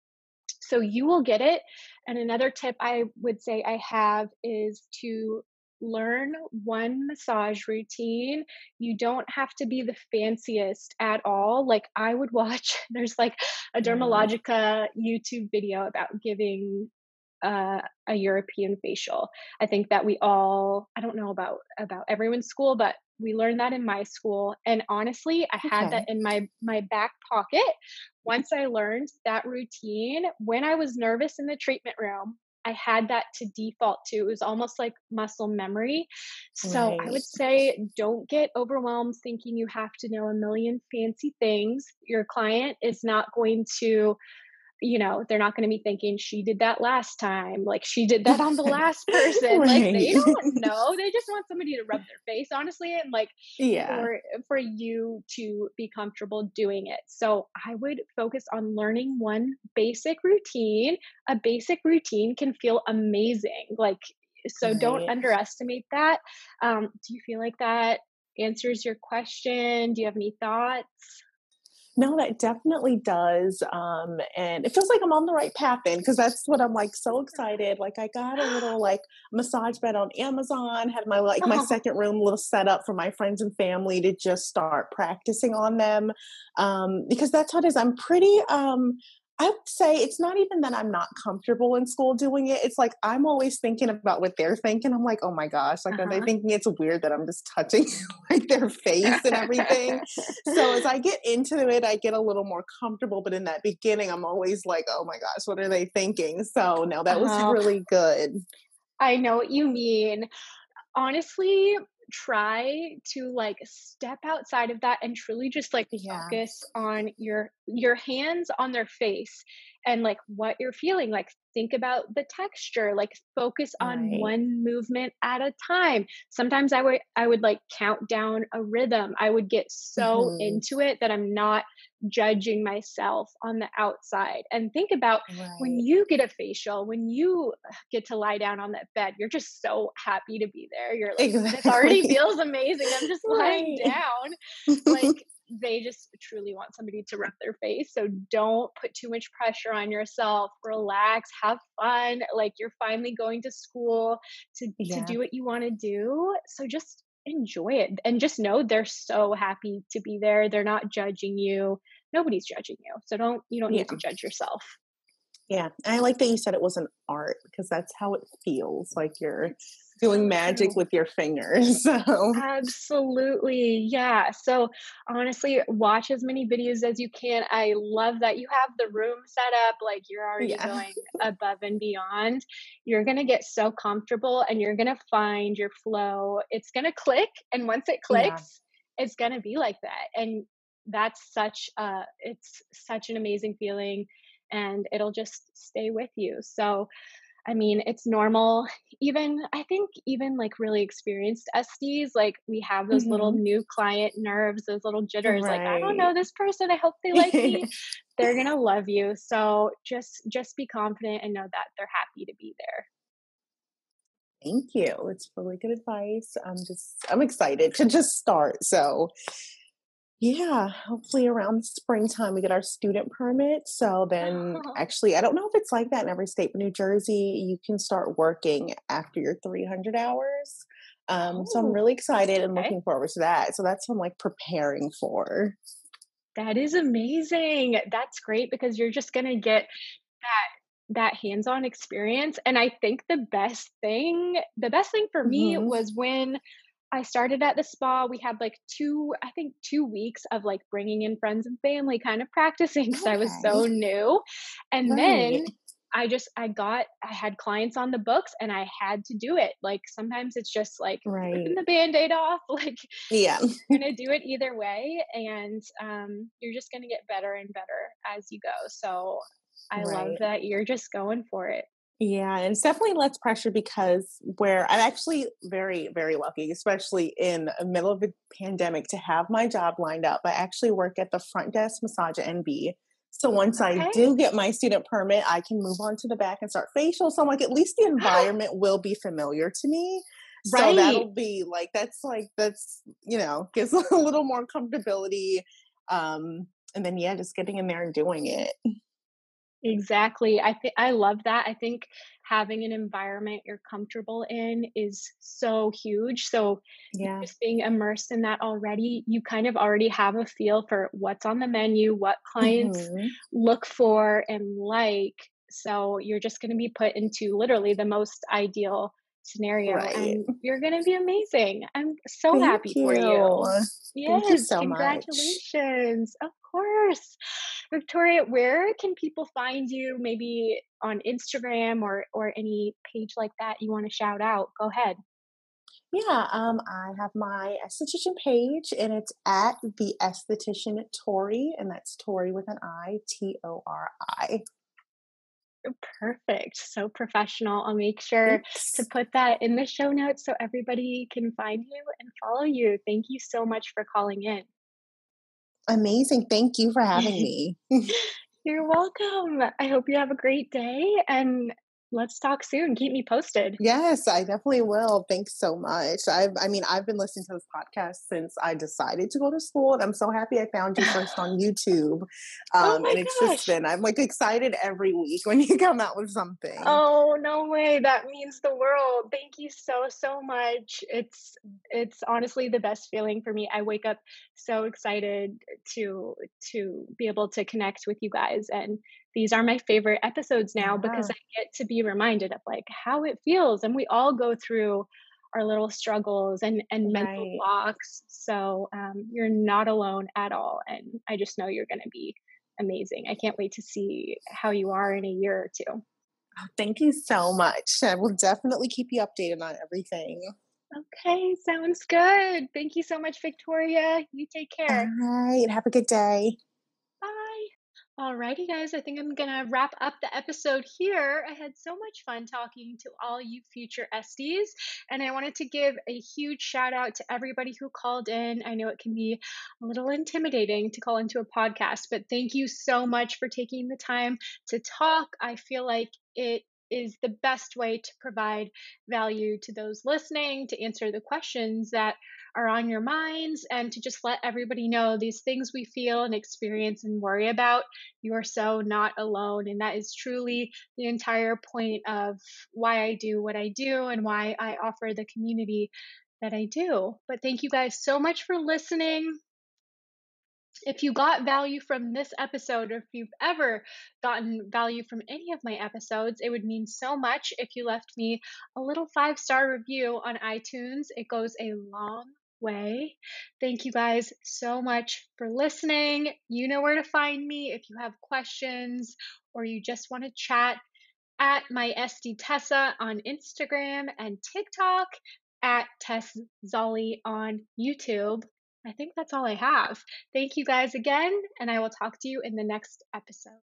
So you will get it. And another tip i would say i have is to learn one massage routine. You don't have to be the fanciest at all. Like I would watch, there's like a Dermalogica YouTube video about giving uh, a European facial. I think that we all, I don't know about about everyone's school, but we learned that in my school. And honestly, I okay. had that in my my back pocket. Once I learned that routine, when I was nervous in the treatment room, I had that to default to. It was almost like muscle memory. So right. I would say don't get overwhelmed thinking you have to know a million fancy things. Your client is not going to you know, they're not going to be thinking she did that last time, like she did that on the last person. right. Like they don't know. They just want somebody to rub their face, honestly, and like yeah. for for you to be comfortable doing it. So I would focus on learning one basic routine. A basic routine can feel amazing. Like so right. don't underestimate that. Um, do you feel like that answers your question? Do you have any thoughts? No, that definitely does. Um, and it feels like I'm on the right path then because that's what I'm like so excited. Like I got a little like massage bed on Amazon, had my like my second room little set up for my friends and family to just start practicing on them. Um, because that's how it is. I'm pretty um I would say it's not even that I'm not comfortable in school doing it. It's like I'm always thinking about what they're thinking. I'm like, oh my gosh, like uh-huh. are they uh-huh. thinking it's weird that I'm just touching like their face and everything? so as I get into it, I get a little more comfortable. But in that beginning, I'm always like, oh my gosh, what are they thinking? So no, that was uh-huh. really good. I know what you mean. Honestly, try to like step outside of that and truly just like yeah. focus on your your hands on their face and like what you're feeling like think about the texture like focus on right. one movement at a time sometimes i would i would like count down a rhythm i would get so mm-hmm. into it that i'm not judging myself on the outside and think about right. when you get a facial when you get to lie down on that bed you're just so happy to be there you're like exactly. this already feels amazing i'm just right. lying down like they just truly want somebody to rub their face. So don't put too much pressure on yourself. Relax, have fun. Like you're finally going to school to, yeah. to do what you want to do. So just enjoy it and just know they're so happy to be there. They're not judging you. Nobody's judging you. So don't you don't need yeah. to judge yourself. Yeah. I like that you said it was an art because that's how it feels like you're doing magic with your fingers. So absolutely. Yeah. So honestly, watch as many videos as you can. I love that you have the room set up, like you're already yeah. going above and beyond. You're gonna get so comfortable and you're gonna find your flow. It's gonna click. And once it clicks, yeah. it's gonna be like that. And that's such a it's such an amazing feeling and it'll just stay with you. So I mean, it's normal. Even, I think, even like really experienced Esties, like we have those mm-hmm. little new client nerves, those little jitters. Right. Like, I don't know this person. I hope they like me. they're gonna love you. So just, just be confident and know that they're happy to be there. Thank you. It's really good advice. I'm just, I'm excited to just start. So yeah, hopefully around springtime we get our student permit. So then, actually, I don't know if it's like that in every state, but New Jersey, you can start working after your 300 hours. Um, so I'm really excited and looking forward to that. So that's what I'm like preparing for. That is amazing. That's great because you're just gonna get that that hands-on experience. And I think the best thing, the best thing for me mm-hmm. was when I started at the spa. We had like two, I think, two weeks of like bringing in friends and family, kind of practicing because okay. I was so new. And right. then I just, I got, I had clients on the books and I had to do it. Like sometimes it's just like right. ripping the band aid off. Like, yeah, you're going to do it either way. And um, you're just going to get better and better as you go. So I right. love that you're just going for it. Yeah, and it's definitely less pressure because where I'm actually very, very lucky, especially in the middle of a pandemic, to have my job lined up. I actually work at the front desk massage at NB. So once okay. I do get my student permit, I can move on to the back and start facial. So I'm like, at least the environment will be familiar to me. Right. So that'll be like that's like that's you know gives a little more comfortability. Um, and then yeah, just getting in there and doing it. Exactly. I think I love that. I think having an environment you're comfortable in is so huge. So yeah. just being immersed in that already, you kind of already have a feel for what's on the menu, what clients mm-hmm. look for and like. So you're just going to be put into literally the most ideal scenario right. and you're going to be amazing. I'm so Thank happy you. for you. Yes, you so much. congratulations. Much. Of course. Victoria, where can people find you? Maybe on Instagram or or any page like that you want to shout out? Go ahead. Yeah, um, I have my esthetician page, and it's at the esthetician Tori, and that's Tori with an I, T O R I. Perfect. So professional. I'll make sure Thanks. to put that in the show notes so everybody can find you and follow you. Thank you so much for calling in. Amazing. Thank you for having me. You're welcome. I hope you have a great day and let's talk soon. Keep me posted. Yes, I definitely will. Thanks so much. I've, I mean, I've been listening to this podcast since I decided to go to school, and I'm so happy I found you first on YouTube. Oh um, oh and it's gosh. just been I'm like excited every week when you come out with something. Oh no way! That means the world. Thank you so so much. It's it's honestly the best feeling for me. I wake up so excited to to be able to connect with you guys and these are my favorite episodes now yeah. because I get to be reminded of like how it feels. And we all go through our little struggles and, and right. mental blocks. So um, you're not alone at all. And I just know you're going to be amazing. I can't wait to see how you are in a year or two. Oh, thank you so much. I will definitely keep you updated on everything. Okay, sounds good. Thank you so much, Victoria. You take care. All right. Have a good day. Alrighty, guys, I think I'm gonna wrap up the episode here. I had so much fun talking to all you future Esties, and I wanted to give a huge shout out to everybody who called in. I know it can be a little intimidating to call into a podcast, but thank you so much for taking the time to talk. I feel like it is the best way to provide value to those listening, to answer the questions that are on your minds, and to just let everybody know these things we feel and experience and worry about, you are so not alone. And that is truly the entire point of why I do what I do and why I offer the community that I do. But thank you guys so much for listening if you got value from this episode, or if you've ever gotten value from any of my episodes, it would mean so much if you left me a little five star review on iTunes. It goes a long way. Thank you guys so much for listening. You know where to find me if you have questions or you just want to chat at my Esty Tessa on Instagram and TikTok, at Tess Zolly on YouTube. I think that's all I have. Thank you guys again, and I will talk to you in the next episode.